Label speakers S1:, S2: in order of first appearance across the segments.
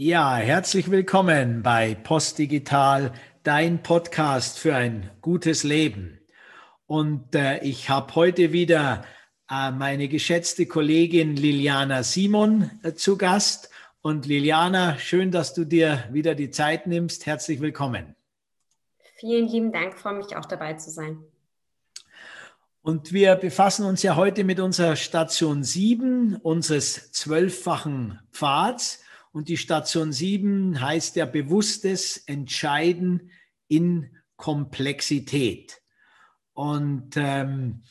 S1: Ja, herzlich willkommen bei Postdigital, dein Podcast für ein gutes Leben. Und äh, ich habe heute wieder äh, meine geschätzte Kollegin Liliana Simon äh, zu Gast. Und Liliana, schön, dass du dir wieder die Zeit nimmst. Herzlich willkommen.
S2: Vielen lieben Dank, freue mich auch dabei zu sein.
S1: Und wir befassen uns ja heute mit unserer Station 7 unseres zwölffachen Pfads. Und die Station 7 heißt ja bewusstes Entscheiden in Komplexität. Und ähm,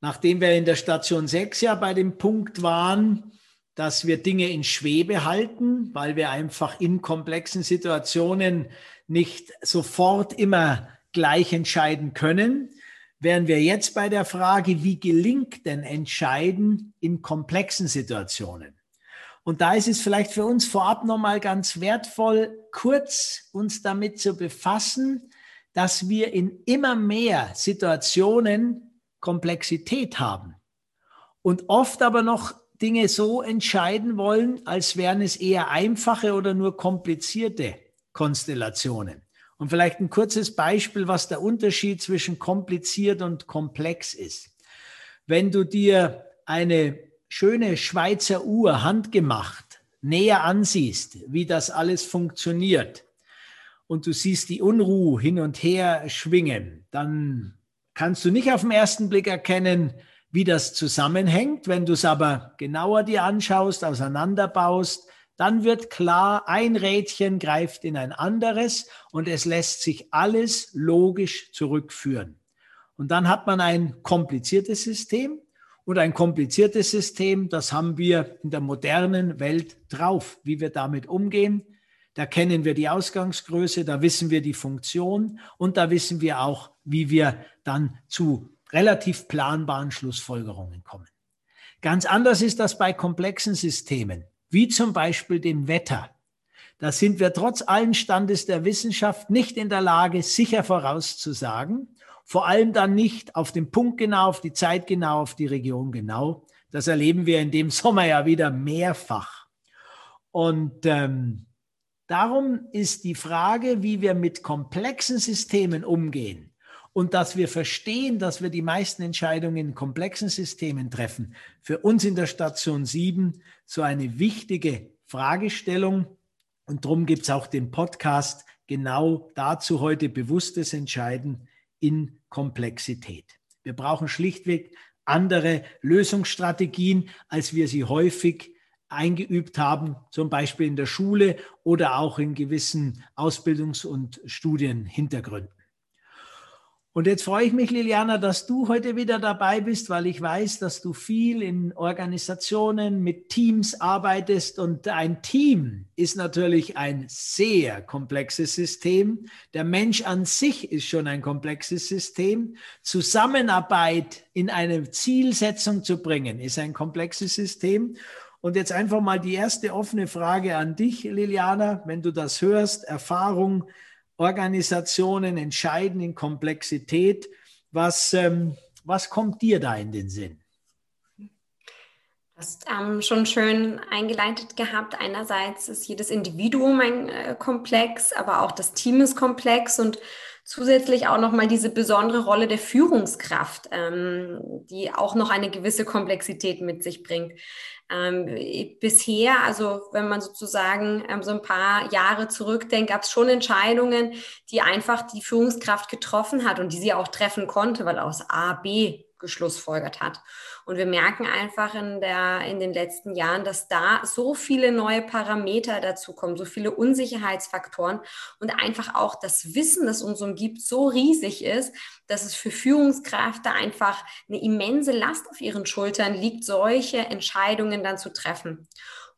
S1: nachdem wir in der Station 6 ja bei dem Punkt waren, dass wir Dinge in Schwebe halten, weil wir einfach in komplexen Situationen nicht sofort immer gleich entscheiden können, wären wir jetzt bei der Frage, wie gelingt denn Entscheiden in komplexen Situationen? Und da ist es vielleicht für uns vorab nochmal ganz wertvoll, kurz uns damit zu befassen, dass wir in immer mehr Situationen Komplexität haben und oft aber noch Dinge so entscheiden wollen, als wären es eher einfache oder nur komplizierte Konstellationen. Und vielleicht ein kurzes Beispiel, was der Unterschied zwischen kompliziert und komplex ist. Wenn du dir eine schöne Schweizer Uhr handgemacht näher ansiehst, wie das alles funktioniert und du siehst die Unruhe hin und her schwingen, dann kannst du nicht auf den ersten Blick erkennen, wie das zusammenhängt. Wenn du es aber genauer dir anschaust, auseinanderbaust, dann wird klar, ein Rädchen greift in ein anderes und es lässt sich alles logisch zurückführen. Und dann hat man ein kompliziertes System und ein kompliziertes System, das haben wir in der modernen Welt drauf, wie wir damit umgehen. Da kennen wir die Ausgangsgröße, da wissen wir die Funktion und da wissen wir auch, wie wir dann zu relativ planbaren Schlussfolgerungen kommen. Ganz anders ist das bei komplexen Systemen, wie zum Beispiel dem Wetter. Da sind wir trotz allen Standes der Wissenschaft nicht in der Lage, sicher vorauszusagen. Vor allem dann nicht auf den Punkt genau, auf die Zeit genau, auf die Region genau. Das erleben wir in dem Sommer ja wieder mehrfach. Und ähm, darum ist die Frage, wie wir mit komplexen Systemen umgehen und dass wir verstehen, dass wir die meisten Entscheidungen in komplexen Systemen treffen, für uns in der Station 7 so eine wichtige Fragestellung. Und darum gibt es auch den Podcast genau dazu heute bewusstes Entscheiden in Komplexität. Wir brauchen schlichtweg andere Lösungsstrategien, als wir sie häufig eingeübt haben, zum Beispiel in der Schule oder auch in gewissen Ausbildungs- und Studienhintergründen. Und jetzt freue ich mich, Liliana, dass du heute wieder dabei bist, weil ich weiß, dass du viel in Organisationen mit Teams arbeitest. Und ein Team ist natürlich ein sehr komplexes System. Der Mensch an sich ist schon ein komplexes System. Zusammenarbeit in eine Zielsetzung zu bringen, ist ein komplexes System. Und jetzt einfach mal die erste offene Frage an dich, Liliana, wenn du das hörst, Erfahrung Organisationen entscheiden in Komplexität. Was, ähm, was kommt dir da in den Sinn?
S2: Du hast ähm, schon schön eingeleitet gehabt. Einerseits ist jedes Individuum ein äh, Komplex, aber auch das Team ist komplex und zusätzlich auch nochmal diese besondere Rolle der Führungskraft, ähm, die auch noch eine gewisse Komplexität mit sich bringt. Ähm, bisher, also wenn man sozusagen ähm, so ein paar Jahre zurückdenkt, gab es schon Entscheidungen, die einfach die Führungskraft getroffen hat und die sie auch treffen konnte, weil aus A, B geschlussfolgert hat. Und wir merken einfach in, der, in den letzten Jahren, dass da so viele neue Parameter dazu kommen, so viele Unsicherheitsfaktoren und einfach auch das Wissen, das uns umgibt, so riesig ist, dass es für Führungskräfte einfach eine immense Last auf ihren Schultern liegt, solche Entscheidungen dann zu treffen.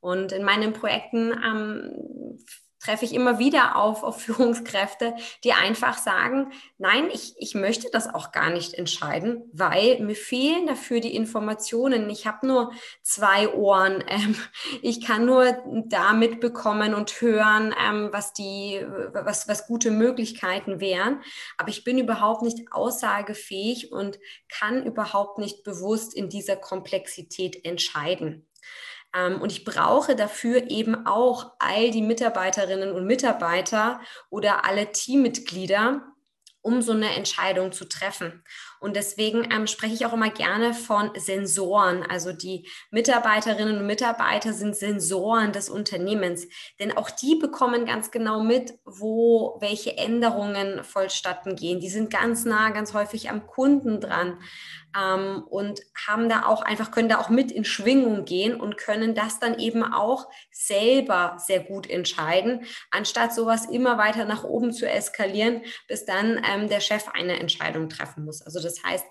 S2: Und in meinen Projekten ähm, treffe ich immer wieder auf, auf Führungskräfte, die einfach sagen, nein, ich, ich möchte das auch gar nicht entscheiden, weil mir fehlen dafür die Informationen. Ich habe nur zwei Ohren. Ähm, ich kann nur da mitbekommen und hören, ähm, was, die, was, was gute Möglichkeiten wären. Aber ich bin überhaupt nicht aussagefähig und kann überhaupt nicht bewusst in dieser Komplexität entscheiden. Ähm, und ich brauche dafür eben auch all die Mitarbeiterinnen und Mitarbeiter oder alle Teammitglieder, um so eine Entscheidung zu treffen. Und deswegen ähm, spreche ich auch immer gerne von Sensoren. Also die Mitarbeiterinnen und Mitarbeiter sind Sensoren des Unternehmens, denn auch die bekommen ganz genau mit, wo welche Änderungen vollstatten gehen. Die sind ganz nah, ganz häufig am Kunden dran ähm, und haben da auch einfach, können da auch mit in Schwingung gehen und können das dann eben auch selber sehr gut entscheiden, anstatt sowas immer weiter nach oben zu eskalieren, bis dann ähm, der Chef eine Entscheidung treffen muss. Also das heißt,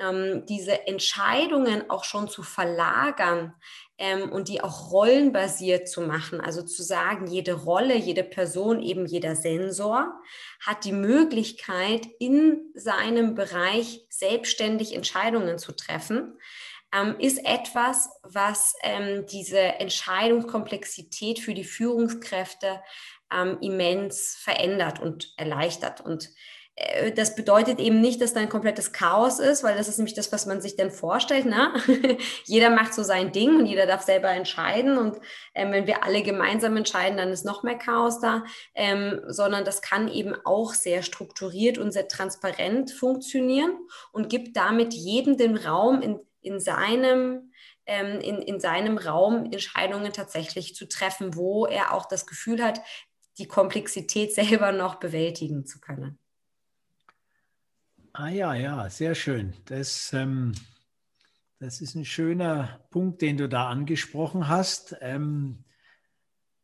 S2: ähm, diese Entscheidungen auch schon zu verlagern ähm, und die auch rollenbasiert zu machen. Also zu sagen, jede Rolle, jede Person, eben jeder Sensor hat die Möglichkeit, in seinem Bereich selbstständig Entscheidungen zu treffen. Ähm, ist etwas, was ähm, diese Entscheidungskomplexität für die Führungskräfte ähm, immens verändert und erleichtert. Und das bedeutet eben nicht, dass da ein komplettes Chaos ist, weil das ist nämlich das, was man sich dann vorstellt. Ne? jeder macht so sein Ding und jeder darf selber entscheiden. Und ähm, wenn wir alle gemeinsam entscheiden, dann ist noch mehr Chaos da. Ähm, sondern das kann eben auch sehr strukturiert und sehr transparent funktionieren und gibt damit jedem den Raum in, in seinem ähm, in, in seinem Raum Entscheidungen tatsächlich zu treffen, wo er auch das Gefühl hat, die Komplexität selber noch bewältigen zu können.
S1: Ah ja, ja, sehr schön. Das, ähm, das ist ein schöner Punkt, den du da angesprochen hast. Ähm,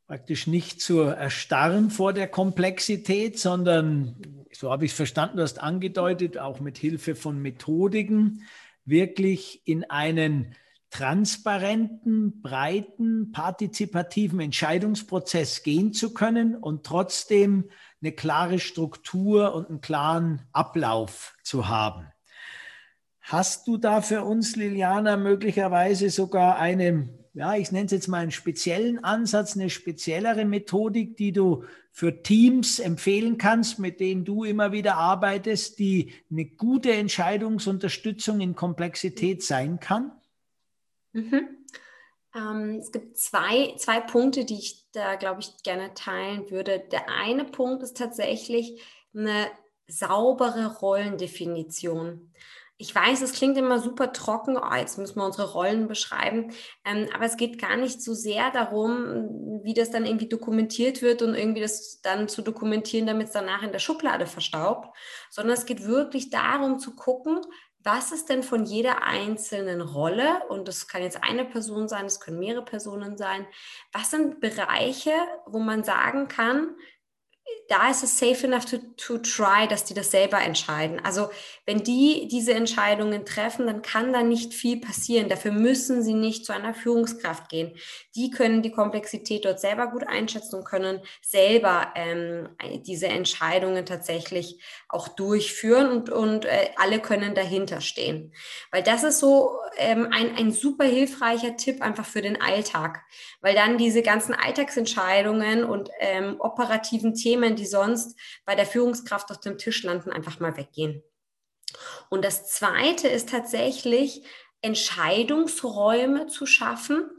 S1: praktisch nicht zu erstarren vor der Komplexität, sondern, so habe ich es verstanden, du hast angedeutet, auch mit Hilfe von Methodiken, wirklich in einen transparenten, breiten, partizipativen Entscheidungsprozess gehen zu können und trotzdem eine klare Struktur und einen klaren Ablauf zu haben. Hast du da für uns, Liliana, möglicherweise sogar einen, ja, ich nenne es jetzt mal einen speziellen Ansatz, eine speziellere Methodik, die du für Teams empfehlen kannst, mit denen du immer wieder arbeitest, die eine gute Entscheidungsunterstützung in Komplexität sein kann?
S2: Mhm. Ähm, es gibt zwei, zwei Punkte, die ich da, glaube ich, gerne teilen würde. Der eine Punkt ist tatsächlich eine saubere Rollendefinition. Ich weiß, es klingt immer super trocken, oh, jetzt müssen wir unsere Rollen beschreiben, ähm, aber es geht gar nicht so sehr darum, wie das dann irgendwie dokumentiert wird und irgendwie das dann zu dokumentieren, damit es danach in der Schublade verstaubt, sondern es geht wirklich darum zu gucken, was ist denn von jeder einzelnen Rolle, und das kann jetzt eine Person sein, es können mehrere Personen sein, was sind Bereiche, wo man sagen kann, da ist es safe enough to, to try, dass die das selber entscheiden. Also wenn die diese Entscheidungen treffen, dann kann da nicht viel passieren. Dafür müssen sie nicht zu einer Führungskraft gehen. Die können die Komplexität dort selber gut einschätzen und können selber ähm, diese Entscheidungen tatsächlich auch durchführen und, und äh, alle können dahinter stehen. Weil das ist so ähm, ein, ein super hilfreicher Tipp einfach für den Alltag. Weil dann diese ganzen Alltagsentscheidungen und ähm, operativen Themen, die sonst bei der Führungskraft auf dem Tisch landen, einfach mal weggehen. Und das Zweite ist tatsächlich, Entscheidungsräume zu schaffen,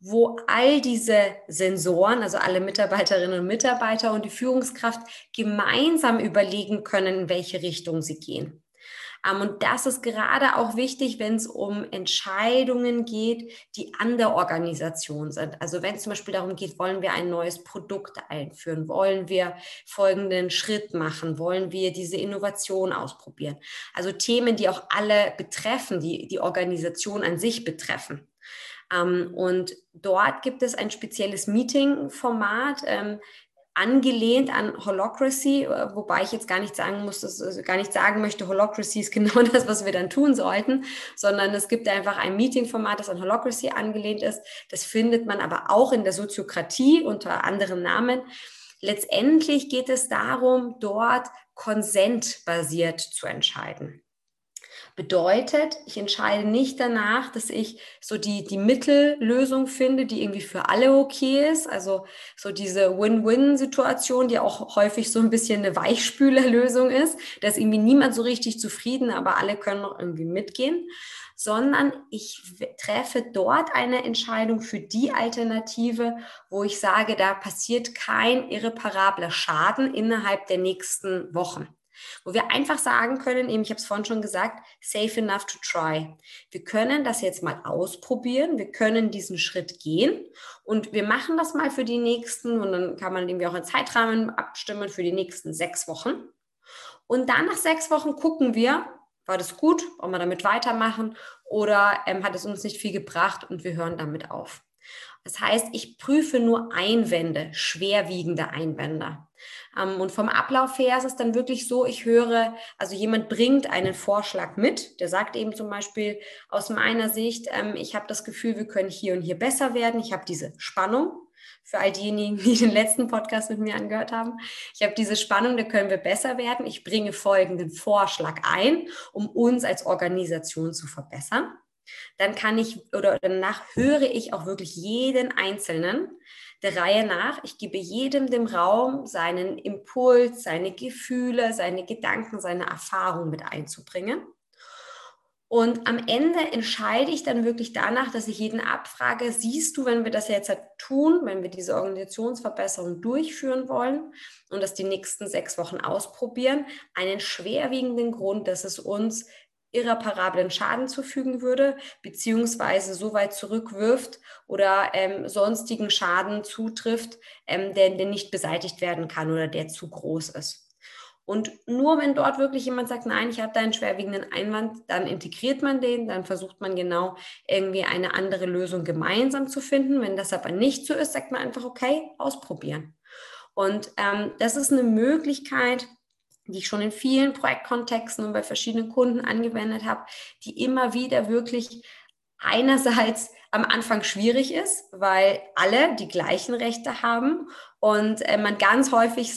S2: wo all diese Sensoren, also alle Mitarbeiterinnen und Mitarbeiter und die Führungskraft gemeinsam überlegen können, in welche Richtung sie gehen. Ähm, und das ist gerade auch wichtig, wenn es um Entscheidungen geht, die an der Organisation sind. Also wenn es zum Beispiel darum geht, wollen wir ein neues Produkt einführen, wollen wir folgenden Schritt machen, wollen wir diese Innovation ausprobieren. Also Themen, die auch alle betreffen, die die Organisation an sich betreffen. Ähm, und dort gibt es ein spezielles Meeting-Format, ähm, angelehnt an Holocracy, äh, wobei ich jetzt gar nicht sagen muss, dass, also gar nicht sagen möchte, Holocracy ist genau das, was wir dann tun sollten, sondern es gibt einfach ein Meeting-Format, das an Holocracy angelehnt ist. Das findet man aber auch in der Soziokratie unter anderen Namen. Letztendlich geht es darum, dort konsentbasiert zu entscheiden. Bedeutet, ich entscheide nicht danach, dass ich so die, die Mittellösung finde, die irgendwie für alle okay ist. Also so diese Win-Win-Situation, die auch häufig so ein bisschen eine Weichspülerlösung ist. Da ist irgendwie niemand so richtig zufrieden, aber alle können noch irgendwie mitgehen sondern ich treffe dort eine Entscheidung für die Alternative, wo ich sage, da passiert kein irreparabler Schaden innerhalb der nächsten Wochen. Wo wir einfach sagen können, eben, ich habe es vorhin schon gesagt, safe enough to try. Wir können das jetzt mal ausprobieren, wir können diesen Schritt gehen und wir machen das mal für die nächsten und dann kann man irgendwie auch einen Zeitrahmen abstimmen für die nächsten sechs Wochen. Und dann nach sechs Wochen gucken wir, war das gut, wollen wir damit weitermachen oder ähm, hat es uns nicht viel gebracht und wir hören damit auf. Das heißt, ich prüfe nur Einwände, schwerwiegende Einwände. Ähm, und vom Ablauf her ist es dann wirklich so, ich höre, also jemand bringt einen Vorschlag mit, der sagt eben zum Beispiel aus meiner Sicht, ähm, ich habe das Gefühl, wir können hier und hier besser werden. Ich habe diese Spannung. Für all diejenigen, die den letzten Podcast mit mir angehört haben. Ich habe diese Spannung, da können wir besser werden. Ich bringe folgenden Vorschlag ein, um uns als Organisation zu verbessern dann kann ich oder danach höre ich auch wirklich jeden Einzelnen der Reihe nach. Ich gebe jedem dem Raum, seinen Impuls, seine Gefühle, seine Gedanken, seine Erfahrung mit einzubringen. Und am Ende entscheide ich dann wirklich danach, dass ich jeden abfrage, siehst du, wenn wir das jetzt tun, wenn wir diese Organisationsverbesserung durchführen wollen und das die nächsten sechs Wochen ausprobieren, einen schwerwiegenden Grund, dass es uns irreparablen Schaden zufügen würde, beziehungsweise so weit zurückwirft oder ähm, sonstigen Schaden zutrifft, ähm, der, der nicht beseitigt werden kann oder der zu groß ist. Und nur wenn dort wirklich jemand sagt, nein, ich habe da einen schwerwiegenden Einwand, dann integriert man den, dann versucht man genau irgendwie eine andere Lösung gemeinsam zu finden. Wenn das aber nicht so ist, sagt man einfach, okay, ausprobieren. Und ähm, das ist eine Möglichkeit, die ich schon in vielen Projektkontexten und bei verschiedenen Kunden angewendet habe, die immer wieder wirklich einerseits am Anfang schwierig ist, weil alle die gleichen Rechte haben und äh, man ganz häufig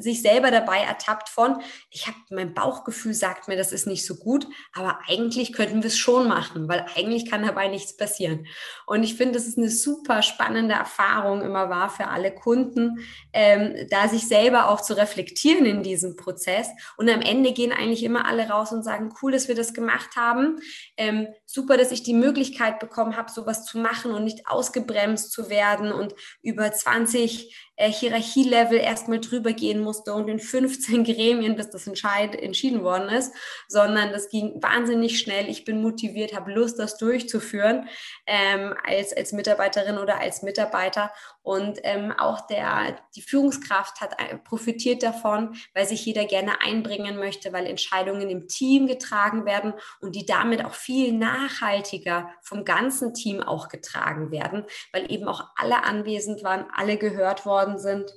S2: sich selber dabei ertappt von, ich habe mein Bauchgefühl sagt mir, das ist nicht so gut, aber eigentlich könnten wir es schon machen, weil eigentlich kann dabei nichts passieren. Und ich finde, das ist eine super spannende Erfahrung immer war für alle Kunden, ähm, da sich selber auch zu reflektieren in diesem Prozess. Und am Ende gehen eigentlich immer alle raus und sagen, cool, dass wir das gemacht haben, ähm, super, dass ich die Möglichkeit bekommen habe, sowas zu machen und nicht ausgebremst zu werden und über 20 äh, Hierarchielevel erstmal drüber gehen musste und in 15 Gremien, bis das entscheid, entschieden worden ist, sondern das ging wahnsinnig schnell. Ich bin motiviert, habe Lust, das durchzuführen ähm, als, als Mitarbeiterin oder als Mitarbeiter. Und ähm, auch der, die Führungskraft hat äh, profitiert davon, weil sich jeder gerne einbringen möchte, weil Entscheidungen im Team getragen werden und die damit auch viel nachhaltiger vom ganzen Team auch getragen werden, weil eben auch alle anwesend waren, alle gehört worden worden sind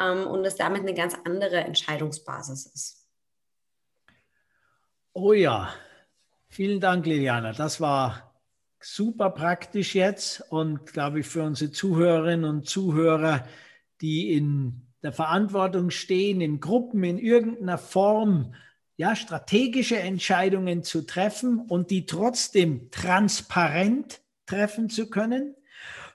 S2: ähm, und es damit eine ganz andere Entscheidungsbasis ist.
S1: Oh ja, vielen Dank, Liliana. Das war super praktisch jetzt und glaube ich für unsere Zuhörerinnen und Zuhörer, die in der Verantwortung stehen, in Gruppen in irgendeiner Form ja, strategische Entscheidungen zu treffen und die trotzdem transparent treffen zu können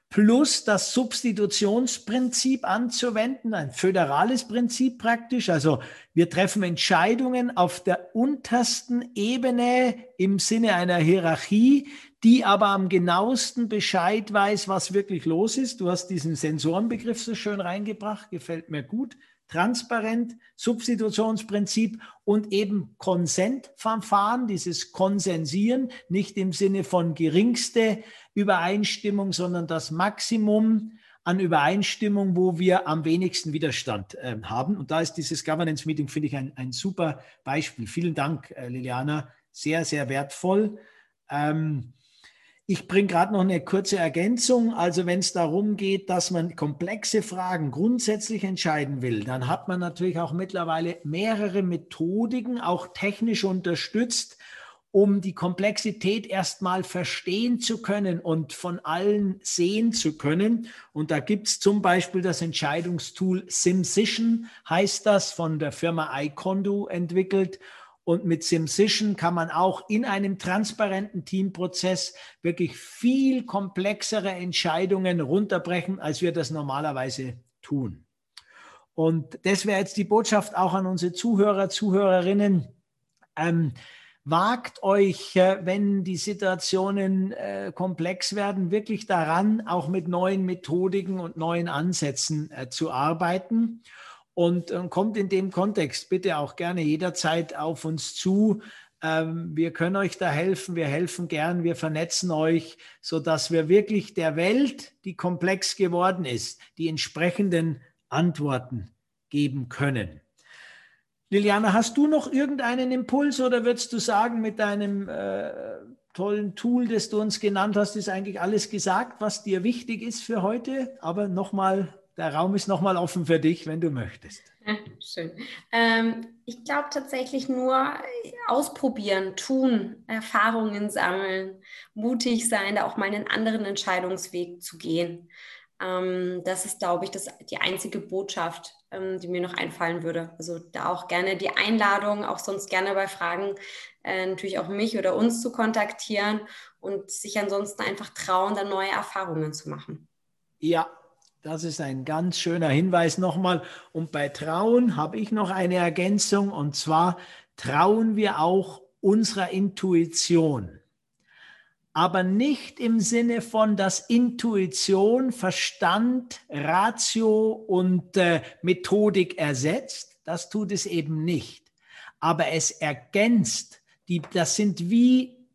S1: plus das Substitutionsprinzip anzuwenden, ein föderales Prinzip praktisch. Also wir treffen Entscheidungen auf der untersten Ebene im Sinne einer Hierarchie, die aber am genauesten Bescheid weiß, was wirklich los ist. Du hast diesen Sensorenbegriff so schön reingebracht, gefällt mir gut transparent, Substitutionsprinzip und eben Konsentverfahren, dieses Konsensieren, nicht im Sinne von geringste Übereinstimmung, sondern das Maximum an Übereinstimmung, wo wir am wenigsten Widerstand äh, haben. Und da ist dieses Governance Meeting, finde ich, ein, ein super Beispiel. Vielen Dank, äh, Liliana. Sehr, sehr wertvoll. Ähm, ich bringe gerade noch eine kurze Ergänzung. Also wenn es darum geht, dass man komplexe Fragen grundsätzlich entscheiden will, dann hat man natürlich auch mittlerweile mehrere Methodiken, auch technisch unterstützt, um die Komplexität erstmal verstehen zu können und von allen sehen zu können. Und da gibt es zum Beispiel das Entscheidungstool SimCision, heißt das, von der Firma iCondo entwickelt. Und mit SimCision kann man auch in einem transparenten Teamprozess wirklich viel komplexere Entscheidungen runterbrechen, als wir das normalerweise tun. Und das wäre jetzt die Botschaft auch an unsere Zuhörer, Zuhörerinnen. Ähm, Wagt euch, äh, wenn die Situationen äh, komplex werden, wirklich daran, auch mit neuen Methodiken und neuen Ansätzen äh, zu arbeiten. Und kommt in dem Kontext bitte auch gerne jederzeit auf uns zu. Ähm, wir können euch da helfen, wir helfen gern, wir vernetzen euch, sodass wir wirklich der Welt, die komplex geworden ist, die entsprechenden Antworten geben können. Liliana, hast du noch irgendeinen Impuls oder würdest du sagen, mit deinem äh, tollen Tool, das du uns genannt hast, ist eigentlich alles gesagt, was dir wichtig ist für heute? Aber nochmal, der Raum ist nochmal offen für dich, wenn du möchtest.
S2: Schön. Ähm, ich glaube tatsächlich nur ausprobieren, tun, Erfahrungen sammeln, mutig sein, da auch mal einen anderen Entscheidungsweg zu gehen. Ähm, das ist, glaube ich, das, die einzige Botschaft, ähm, die mir noch einfallen würde. Also da auch gerne die Einladung, auch sonst gerne bei Fragen äh, natürlich auch mich oder uns zu kontaktieren und sich ansonsten einfach trauen, da neue Erfahrungen zu machen.
S1: Ja, das ist ein ganz schöner Hinweis nochmal. Und bei Trauen habe ich noch eine Ergänzung und zwar trauen wir auch unserer Intuition aber nicht im Sinne von, dass Intuition Verstand, Ratio und äh, Methodik ersetzt. Das tut es eben nicht. Aber es ergänzt, die, das sind wie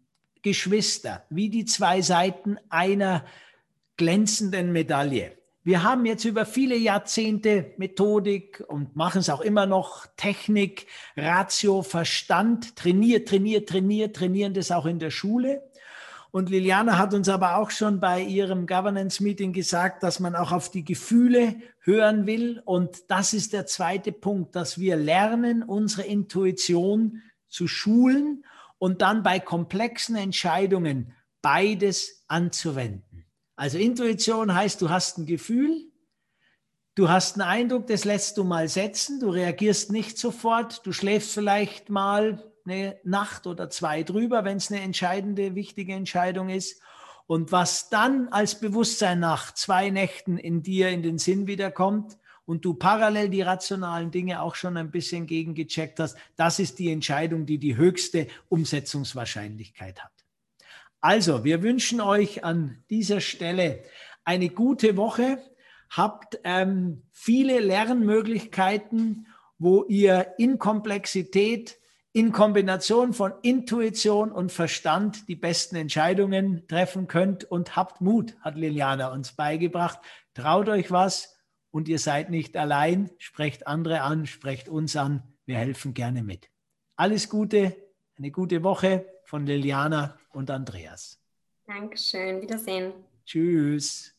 S1: Geschwister, wie die zwei Seiten einer glänzenden Medaille. Wir haben jetzt über viele Jahrzehnte Methodik und machen es auch immer noch, Technik, Ratio, Verstand, trainiert, trainiert, trainiert, trainieren das auch in der Schule. Und Liliana hat uns aber auch schon bei ihrem Governance-Meeting gesagt, dass man auch auf die Gefühle hören will. Und das ist der zweite Punkt, dass wir lernen, unsere Intuition zu schulen und dann bei komplexen Entscheidungen beides anzuwenden. Also Intuition heißt, du hast ein Gefühl, du hast einen Eindruck, das lässt du mal setzen, du reagierst nicht sofort, du schläfst vielleicht mal eine Nacht oder zwei drüber, wenn es eine entscheidende, wichtige Entscheidung ist. Und was dann als Bewusstsein nach zwei Nächten in dir in den Sinn wiederkommt und du parallel die rationalen Dinge auch schon ein bisschen gegengecheckt hast, das ist die Entscheidung, die die höchste Umsetzungswahrscheinlichkeit hat. Also, wir wünschen euch an dieser Stelle eine gute Woche, habt ähm, viele Lernmöglichkeiten, wo ihr in Komplexität in Kombination von Intuition und Verstand die besten Entscheidungen treffen könnt und habt Mut, hat Liliana uns beigebracht. Traut euch was und ihr seid nicht allein. Sprecht andere an, sprecht uns an. Wir helfen gerne mit. Alles Gute, eine gute Woche von Liliana und Andreas.
S2: Dankeschön. Wiedersehen.
S1: Tschüss.